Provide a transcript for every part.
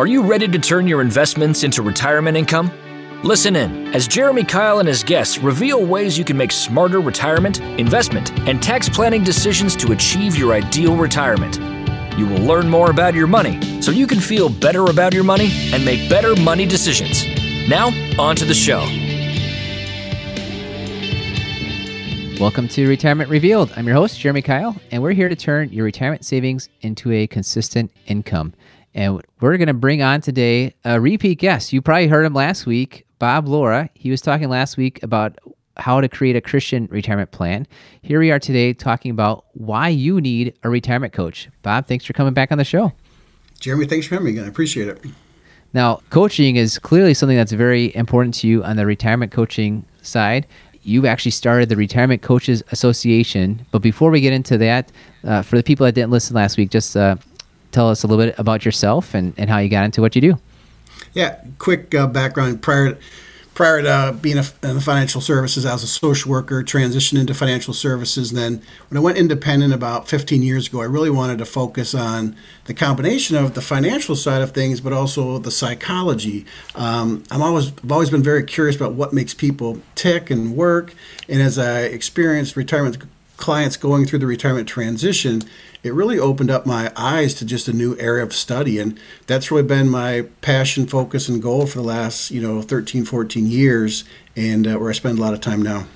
Are you ready to turn your investments into retirement income? Listen in as Jeremy Keil and his guests reveal ways you can make smarter retirement, investment, and tax planning decisions to achieve your ideal retirement. You will learn more about your money so you can feel better about your money and make better money decisions. Now, on to the show. Welcome to Retirement Revealed. I'm your host, Jeremy Keil, and we're here to turn your retirement savings into a consistent income. And we're going to bring on today a repeat guest. You probably heard him last week, Bob Laura. He was talking last week about how to create a Christian retirement plan. Here we are today talking about why you need a retirement coach. Bob, thanks for coming back on the show. Jeremy, thanks for having me again. I appreciate it. Now, coaching is clearly something that's very important to you on the retirement coaching side you actually started the Retirement Coaches Association. But before we get into that, uh, for the people that didn't listen last week, just uh, tell us a little bit about yourself and, and how you got into what you do. Yeah, quick uh, background. Prior To, prior to being a, in the financial services, I was a social worker, transitioned into financial services. And then when I went independent about 15 years ago, I really wanted to focus on the combination of the financial side of things, but also the psychology. Um, I'm always, I've always been very curious about what makes people tick and work. And as I experienced retirement clients going through the retirement transition, it really opened up my eyes to just a new area of study. And that's really been my passion, focus, and goal for the last, you know, 13, 14 years, and uh, where I spend a lot of time now.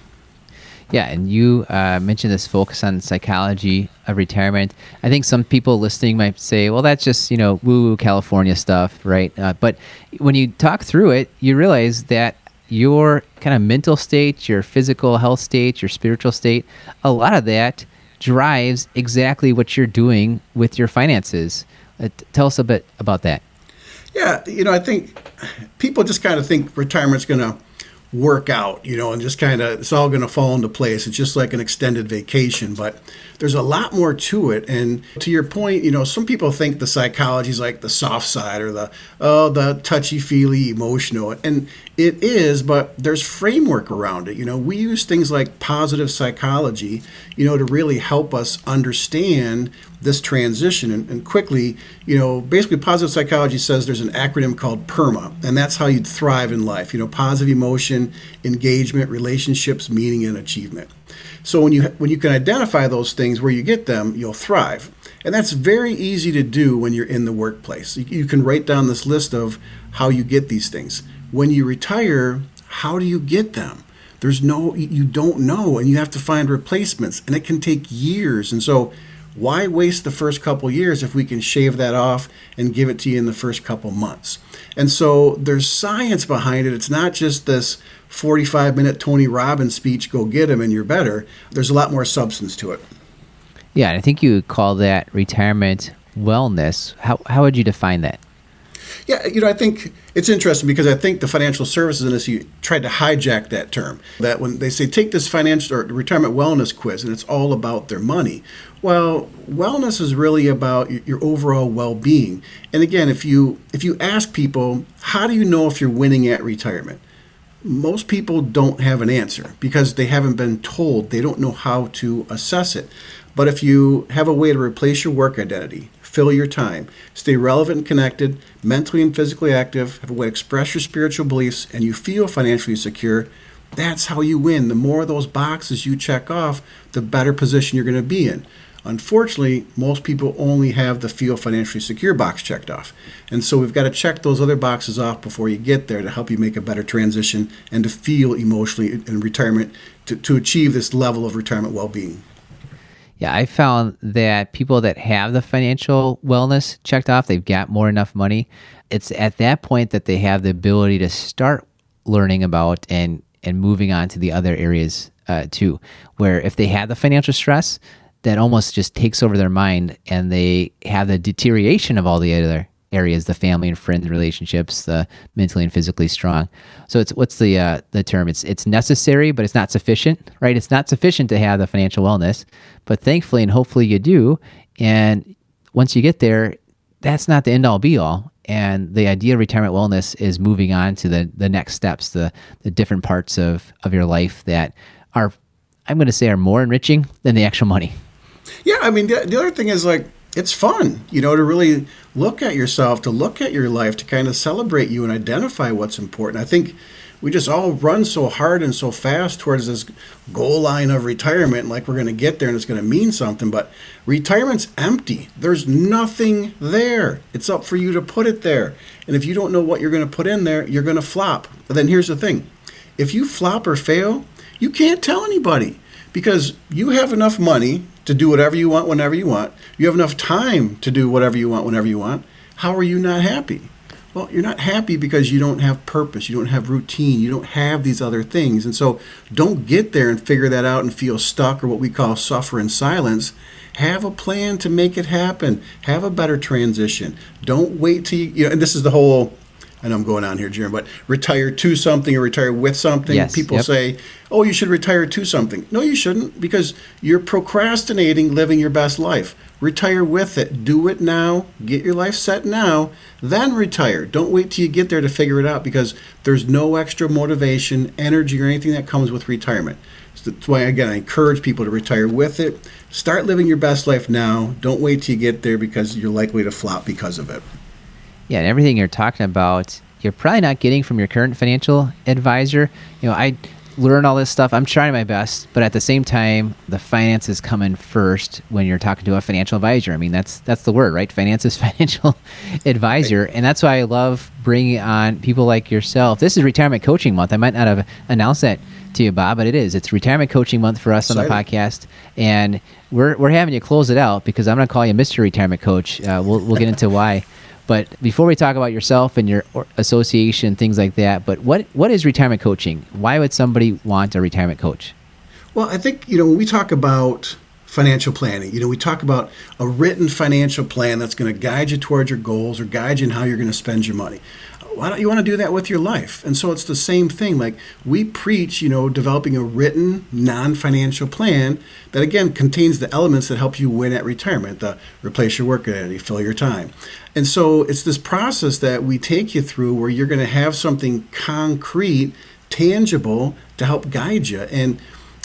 Yeah, and you uh, mentioned this focus on psychology of retirement. I think some people listening might say, well, that's just, you know, woo woo California stuff, right? Uh, but when you talk through it, you realize that your kind of mental state, your physical health state, your spiritual state, a lot of that drives exactly what you're doing with your finances. Uh, tell us a bit about that. Yeah, you know, I think people just kind of think retirement's going to work out, you know, and just kind of it's all going to fall into place. It's just like an extended vacation, but there's a lot more to it. And to your point, you know, some people think the psychology is like the soft side or the oh the touchy feely emotional, and it is, but there's framework around it. You know, we use things like positive psychology, you know, to really help us understand this transition. And, and, quickly, you know, basically positive psychology says there's an acronym called PERMA, and that's how you'd thrive in life. You know, positive emotion, engagement, relationships, meaning, and achievement. So when you when you can identify those things where you get them, you'll thrive. And that's very easy to do when you're in the workplace. You, you can write down this list of how you get these things. When you retire, how do you get them? There's no you don't know and you have to find replacements and it can take years. And so why waste the first couple years if we can shave that off and give it to you in the first couple months? And so there's science behind it. It's not just this 45 minute Tony Robbins speech, go get him and you're better. There's a lot more substance to it. Yeah, I think you would call that retirement wellness. How, how would you define that? Yeah, you know, I think it's interesting because I think the financial services industry tried to hijack that term. That when they say take this financial or retirement wellness quiz and it's all about their money. Well, wellness is really about your overall well-being. And again, if you if you ask people, how do you know if you're winning at retirement? Most people don't have an answer because they haven't been told. They don't know how to assess it. But if you have a way to replace your work identity, fill your time, stay relevant and connected, mentally and physically active, have a way to express your spiritual beliefs, and you feel financially secure, that's how you win. The more of those boxes you check off, the better position you're going to be in. Unfortunately, most people only have the feel financially secure box checked off. And so we've got to check those other boxes off before you get there to help you make a better transition and to feel emotionally in retirement to, to achieve this level of retirement well being. Yeah, I found that people that have the financial wellness checked off, they've got more enough money. It's at that point that they have the ability to start learning about and and moving on to the other areas uh, too. Where if they have the financial stress, that almost just takes over their mind, and they have the deterioration of all the other areas the family and friend relationships the mentally and physically strong. So it's what's the uh, the term? It's it's necessary but it's not sufficient right? It's not sufficient to have the financial wellness but thankfully and hopefully you do and once you get there that's not the end all be all and the idea of retirement wellness is moving on to the the next steps the the different parts of of your life that are i'm going to say are more enriching than the actual money. Yeah i mean the, the other thing is like it's fun, you know, to really look at yourself, to look at your life, to kind of celebrate you and identify what's important. I think we just all run so hard and so fast towards this goal line of retirement, like we're going to get there and it's going to mean something. But retirement's empty. There's nothing there. It's up for you to put it there. And if you don't know what you're going to put in there, you're going to flop. But then here's the thing if you flop or fail, you can't tell anybody because you have enough money to do whatever you want whenever you want. You have enough time to do whatever you want whenever you want. How are you not happy? Well, you're not happy because you don't have purpose, you don't have routine, you don't have these other things. And so don't get there and figure that out and feel stuck or what we call suffer in silence. Have a plan to make it happen. Have a better transition. Don't wait till you, you know, and this is the whole I know I'm going on here, Jim, but retire to something or retire with something. Yes, People yep. say, oh, you should retire to something. No, you shouldn't because you're procrastinating living your best life. Retire with it. Do it now. Get your life set now. Then retire. Don't wait till you get there to figure it out because there's no extra motivation, energy, or anything that comes with retirement. So that's why, again, I encourage people to retire with it. Start living your best life now. Don't wait till you get there because you're likely to flop because of it. Yeah, and everything you're talking about, you're probably not getting from your current financial advisor. You know, I learn all this stuff. I'm trying my best, but at the same time, the finances come in first when you're talking to a financial advisor. I mean, that's that's the word, right? Finances financial advisor, and that's why I love bringing on people like yourself. This is retirement coaching month. I might not have announced that to you, Bob, but it is. It's retirement coaching month for us on the podcast, and we're we're having you close it out because I'm going to call you Mr. Retirement Coach. Uh, we'll we'll get into why. But before we talk about yourself and your association, things like that, but what what is retirement coaching? Why would somebody want a retirement coach? Well, I think, you know, when we talk about financial planning, you know, we talk about a written financial plan that's going to guide you towards your goals or guide you in how you're going to spend your money. Why don't you want to do that with your life? And so it's the same thing. Like we preach, you know, developing a written, non financial plan that, again, contains the elements that help you win at retirement the replace your work identity, fill your time. And so it's this process that we take you through where you're going to have something concrete, tangible to help guide you. And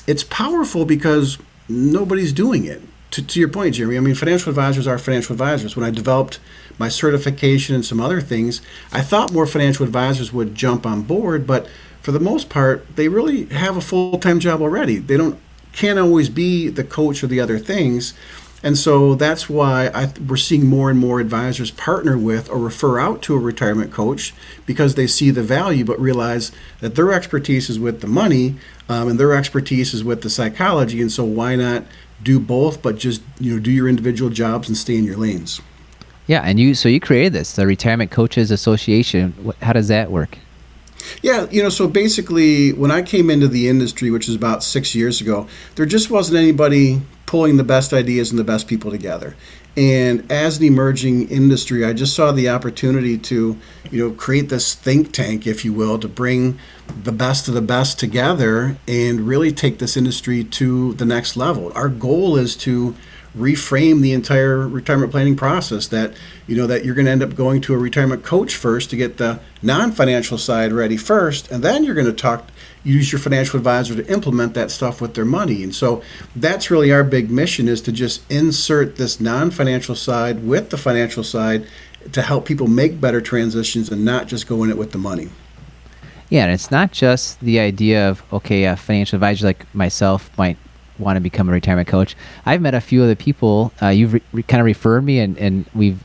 it's powerful because nobody's doing it. To, to your point, Jeremy, I mean, financial advisors are financial advisors. When I developed my certification and some other things, I thought more financial advisors would jump on board, but for the most part, they really have a full time job already. They don't can't always be the coach or the other things. And so that's why I, we're seeing more and more advisors partner with or refer out to a retirement coach because they see the value but realize that their expertise is with the money um, and their expertise is with the psychology. And so why not do both but just you know do your individual jobs and stay in your lanes? Yeah, and you so you created this, the Retirement Coaches Association. How does that work? Yeah, you know, so basically, when I came into the industry, which was about six years ago, there just wasn't anybody pulling the best ideas and the best people together. And as an emerging industry, I just saw the opportunity to, you know, create this think tank, if you will, to bring the best of the best together and really take this industry to the next level. Our goal is to reframe the entire retirement planning process that you know that you're going to end up going to a retirement coach first to get the non-financial side ready first and then you're going to talk use your financial advisor to implement that stuff with their money and so that's really our big mission is to just insert this non-financial side with the financial side to help people make better transitions and not just go in it with the money Yeah, and it's not just the idea of okay, a financial advisor like myself might want to become a retirement coach. I've met a few other people uh, you've re- re- kind of referred me, and, and we've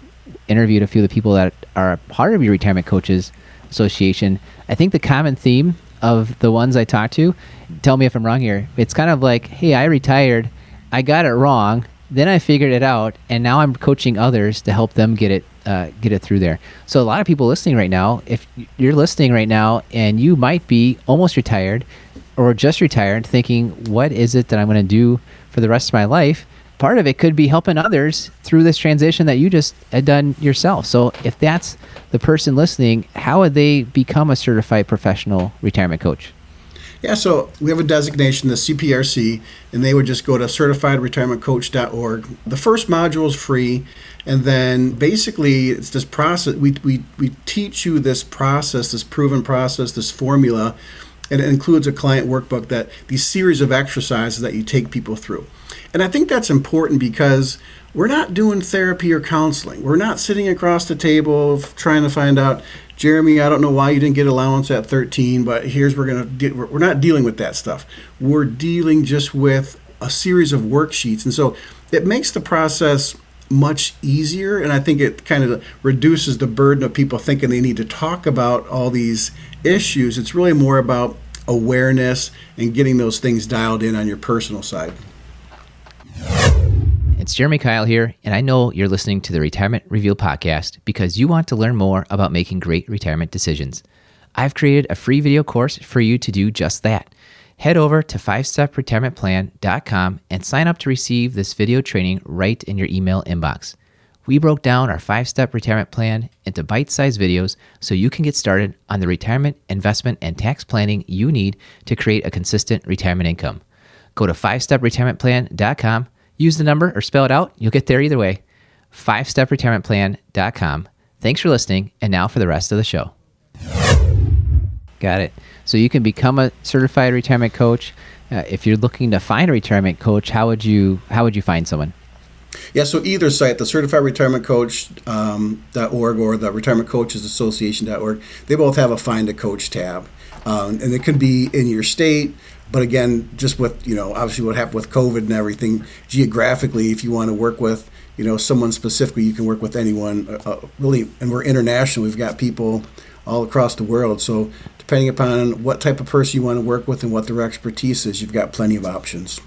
interviewed a few of the people that are part of your retirement coaches association. I think the common theme of the ones I talked to, tell me if I'm wrong here. It's kind of like, hey, I retired, I got it wrong, then I figured it out, and now I'm coaching others to help them get it uh, get it through there. So a lot of people listening right now, if you're listening right now and you might be almost retired or just retired, thinking, what is it that I'm going to do for the rest of my life? Part of it could be helping others through this transition that you just had done yourself. So if that's the person listening, how would they become a certified professional retirement coach? Yeah, so we have a designation, the CPRC, and they would just go to certifiedretirementcoach.org. The first module is free, and then basically it's this process. We, we, we teach you this process, this proven process, this formula, and it includes a client workbook that these series of exercises that you take people through. And I think that's important because we're not doing therapy or counseling. We're not sitting across the table trying to find out, Jeremy, I don't know why you didn't get allowance at 13, but here's we're going to we're not dealing with that stuff. We're dealing just with a series of worksheets. And so it makes the process much easier and I think it kind of reduces the burden of people thinking they need to talk about all these issues. It's really more about awareness and getting those things dialed in on your personal side. It's Jeremy Keil here, and I know you're listening to the Retirement Reveal podcast because you want to learn more about making great retirement decisions. I've created a free video course for you to do just that. Head over to 5stepretirementplan.com and sign up to receive this video training right in your email inbox. We broke down our five step retirement plan into bite sized videos so you can get started on the retirement, investment, and tax planning you need to create a consistent retirement income. Go to 5stepretirementplan.com, use the number or spell it out. You'll get there either way. 5stepretirementplan.com. Thanks for listening, and now for the rest of the show. Got it. So you can become a certified retirement coach. Uh, if you're looking to find a retirement coach, how would you how would you find someone? Yeah, so either site, the certified retirement coach um, .org or the retirement coaches association.org, they both have a find a coach tab. Um, and it could be in your state, but again, just with, you know, obviously what happened with COVID and everything, geographically, if you want to work with, you know, someone specifically, you can work with anyone. Uh, uh really, and we're international. We've got people all across the world. So depending upon what type of person you want to work with and what their expertise is, you've got plenty of options.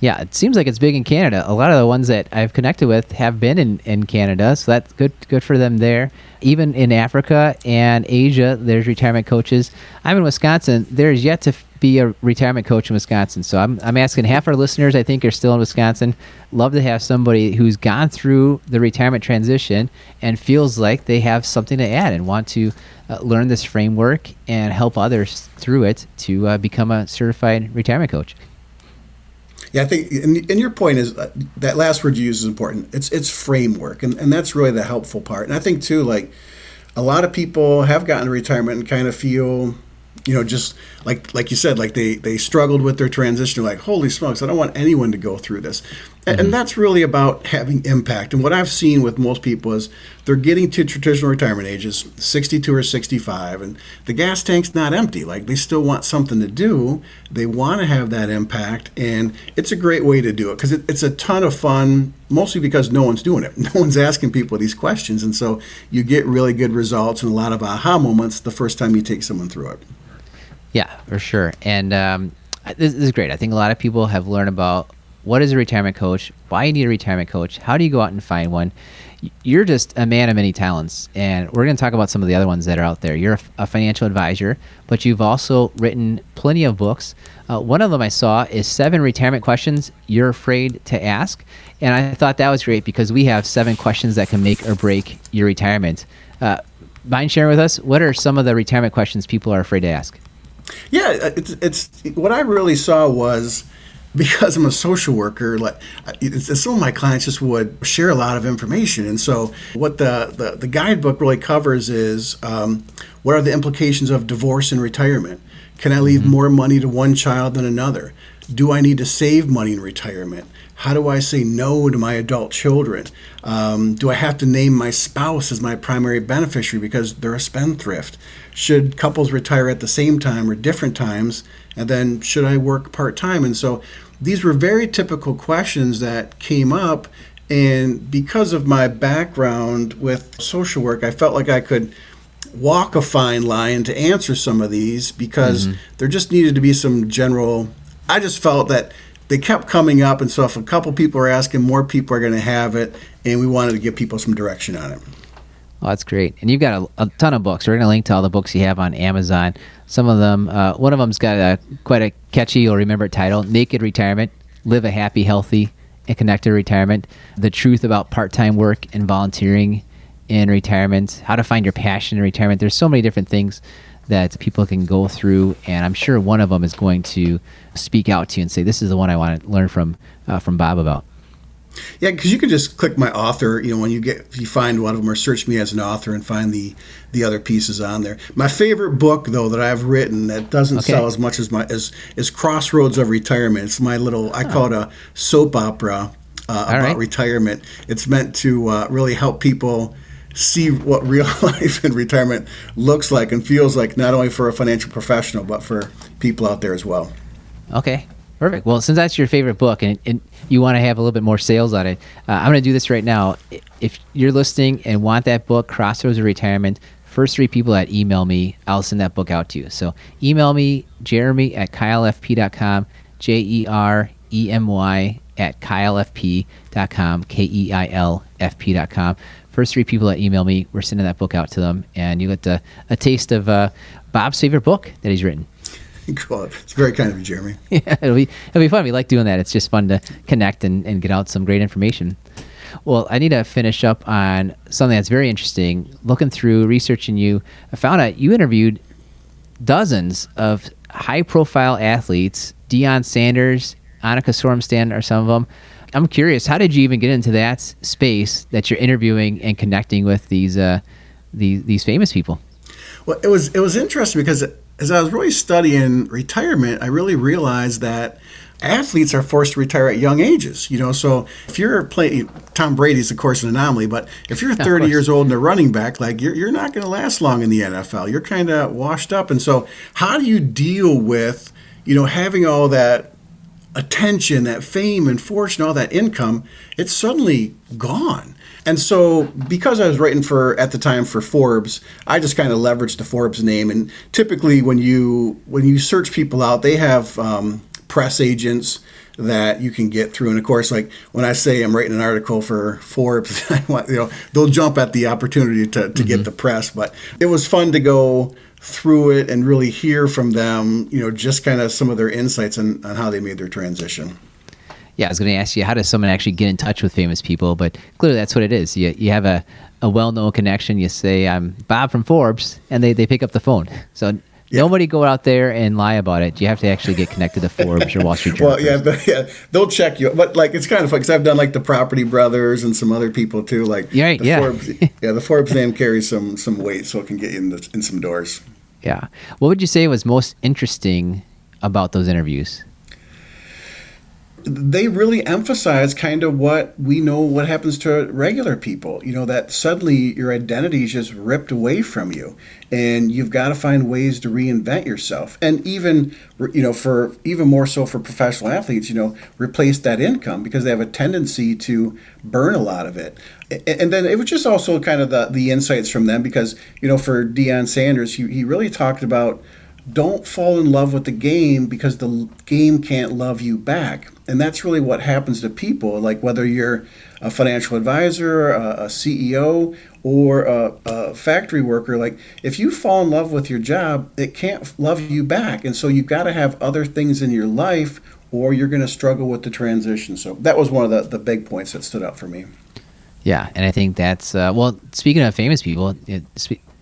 Yeah, it seems like it's big in Canada. A lot of the ones that I've connected with have been in, in Canada, so that's good good for them there. Even in Africa and Asia, there's retirement coaches. I'm in Wisconsin. There's yet to be a retirement coach in Wisconsin. So I'm, I'm asking half our listeners, I think, are still in Wisconsin. Love to have somebody who's gone through the retirement transition and feels like they have something to add and want to uh, learn this framework and help others through it to uh, become a certified retirement coach. Yeah, I think, and, and your point is uh, that last word you use is important. It's it's framework, and, and that's really the helpful part. And I think too, like a lot of people have gotten to retirement and kind of feel you know, just like like you said, like they they struggled with their transition. Like, holy smokes, I don't want anyone to go through this. Mm-hmm. And that's really about having impact. And what I've seen with most people is they're getting to traditional retirement ages, 62 or 65, and the gas tank's not empty. Like they still want something to do. They want to have that impact, and it's a great way to do it because it, it's a ton of fun. Mostly because no one's doing it. No one's asking people these questions, and so you get really good results and a lot of aha moments the first time you take someone through it. Yeah, for sure. And um, this, this, is great. I think a lot of people have learned about what is a retirement coach, why you need a retirement coach, how do you go out and find one. You're just a man of many talents, and we're going to talk about some of the other ones that are out there. You're a, a financial advisor, but you've also written plenty of books. Uh, one of them I saw is seven retirement questions you're afraid to ask, and I thought that was great because we have seven questions that can make or break your retirement. Uh, mind sharing with us what are some of the retirement questions people are afraid to ask? Yeah, uh, it's, it's what I really saw was because I'm a social worker, like some of my clients just would share a lot of information, and so what the the, the guidebook really covers is um, what are the implications of divorce and retirement. Can I leave mm-hmm. more money to one child than another? Do I need to save money in retirement? How do I say no to my adult children? Um, do I have to name my spouse as my primary beneficiary because they're a spendthrift? Should couples retire at the same time or different times? And then should I work part time? And so these were very typical questions that came up. And because of my background with social work, I felt like I could walk a fine line to answer some of these because mm-hmm. there just needed to be some general. I just felt that they kept coming up, and so if a couple people are asking, more people are going to have it, and we wanted to give people some direction on it. Oh, that's great. And you've got a, a ton of books. We're going to link to all the books you have on Amazon. Some of them, uh, one of them's got a quite a catchy, you'll remember title Naked Retirement Live a Happy, Healthy, and Connected Retirement. The Truth About Part Time Work and Volunteering in Retirement. How to Find Your Passion in Retirement. There's so many different things that people can go through, and I'm sure one of them is going to speak out to you and say, "This is the one I want to learn from uh, from Bob about." Yeah, because you can just click my author. You know, when you get if you find one of them, or search me as an author and find the the other pieces on there. My favorite book, though, that I've written that doesn't Okay. sell as much as my as is Crossroads of Retirement. It's my little I call it a soap opera uh, about right. retirement. It's meant to uh, really help people see what real life in retirement looks like and feels like, not only for a financial professional but for people out there as well. Okay, perfect. Well, since that's your favorite book and, and you want to have a little bit more sales on it, uh, I'm going to do this right now. If you're listening and want that book, Crossroads of Retirement, first three people that email me, I'll send that book out to you. So email me, jeremy at keilfp.com, J E R E M Y at keilfp.com, K E I L F P.com. First three people that email me, we're sending that book out to them, and you get a, a taste of uh, Bob's favorite book that he's written. Cool. It's very kind of you, Jeremy. yeah, it'll be it'll be fun. We like doing that. It's just fun to connect and, and get out some great information. Well, I need to finish up on something that's very interesting. Looking through researching you, I found out you interviewed dozens of high profile athletes. Deion Sanders, Annika Sorenstam are some of them. I'm curious, how did you even get into that space that you're interviewing and connecting with these uh, these these famous people? Well, it was it was interesting because as I was really studying retirement, I really realized that athletes are forced to retire at young ages. You know, so if you're playing, Tom Brady's of course an anomaly, but if you're 30 years old and a running back, like you're you're not going to last long in the NFL. You're kind of washed up, and so how do you deal with you know having all that attention, that fame and fortune, all that income, it's suddenly gone. And so, because I was writing for at the time for Forbes, I just kind of leveraged the Forbes name. And typically, when you when you search people out, they have um, press agents that you can get through. And of course, like when I say I'm writing an article for Forbes, I want, you know, they'll jump at the opportunity to, to get the press. But it was fun to go through it and really hear from them, you know, just kind of some of their insights on, on how they made their transition. Yeah, I was going to ask you how does someone actually get in touch with famous people, but clearly that's what it is. You you have a, a well known connection. You say I'm Bob from Forbes, and they, they pick up the phone. So nobody go out there and lie about it. You have to actually get connected to Forbes or Wall Street Journal. Well, yeah, but, yeah, they'll check you. But like, it's kind of fun because I've done like the Property Brothers and some other people too. Like, Yeah, right, the yeah. Forbes, yeah, the Forbes name carries some some weight, so it can get you in, the, in some doors. Yeah. What would you say was most interesting about those interviews? they really emphasize kind of what we know what happens to regular people you know that suddenly your identity is just ripped away from you and you've got to find ways to reinvent yourself and even you know for even more so for professional athletes you know replace that income because they have a tendency to burn a lot of it and then it was just also kind of the, the insights from them because you know for Deion Sanders he, he really talked about don't fall in love with the game because the game can't love you back. And that's really what happens to people. Like whether you're a financial advisor, a, a CEO, or a, a factory worker, like if you fall in love with your job, it can't love you back. And so you've got to have other things in your life or you're going to struggle with the transition. So that was one of the, the big points that stood out for me. Yeah, and I think that's uh, well. Speaking of famous people, it,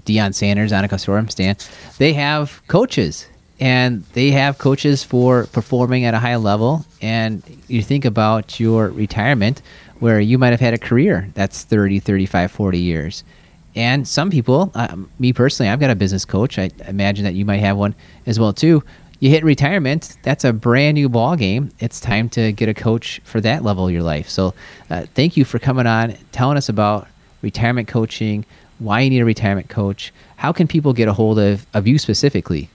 Deion Sanders, Annika Sorenstam, they have coaches, and they have coaches for performing at a high level. And you think about your retirement, where you might have had a career that's 30, 35, 40 years. And some people, uh, me personally, I've got a business coach. I imagine that you might have one as well too. You hit retirement, that's a brand new ball game. It's time to get a coach for that level of your life. So, uh, thank you for coming on, telling us about retirement coaching, why you need a retirement coach. How can people get a hold of, of you specifically?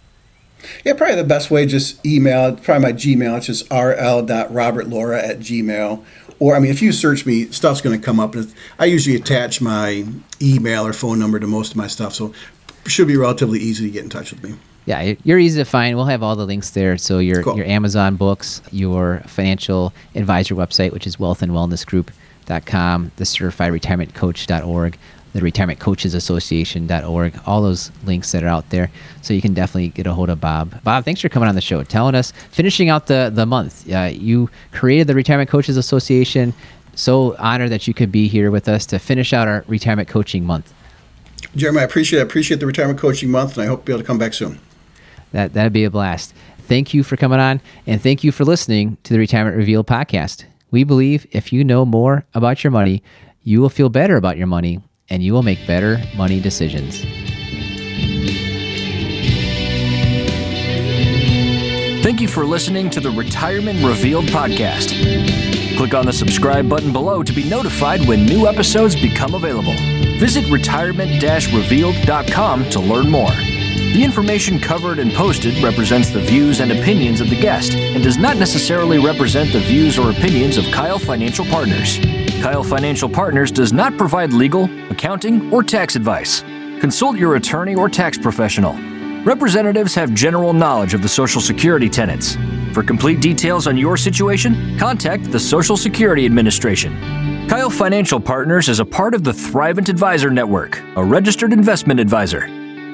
Yeah, probably the best way just email, probably my Gmail, it's just rl.robertlaura at gmail. Or, I mean, if you search me, stuff's going to come up. I usually attach my email or phone number to most of my stuff, so should be relatively easy to get in touch with me. Yeah, you're- easy to find. We'll have all the links there. So your Cool. your Amazon books, your financial advisor website, which is wealthandwellnessgroup.com, the certified retirement coach.org, the retirement coaches association.org, all those links that are out there. So you can definitely get a hold of Bob. Bob, thanks for coming on the show, telling us, finishing out the, the month. Uh, you created the Retirement Coaches Association. So honored that you could be here with us to finish out our retirement coaching month. Jeremy, I appreciate I appreciate the retirement coaching month, and I hope to be able to come back soon. That that'd be a blast. Thank you for coming on, and thank you for listening to the Retirement Revealed podcast. We believe if you know more about your money, you will feel better about your money and you will make better money decisions. Thank you for listening to the Retirement Revealed podcast. Click on the subscribe button below to be notified when new episodes become available. Visit retirement revealed.com to learn more. The information covered and posted represents the views and opinions of the guest and does not necessarily represent the views or opinions of Keil Financial Partners. Keil Financial Partners does not provide legal, accounting, or tax advice. Consult your attorney or tax professional. Representatives have general knowledge of the Social Security tenets. For complete details on your situation, contact the Social Security Administration. Keil Financial Partners is a part of the Thrivent Advisor Network, a registered investment advisor.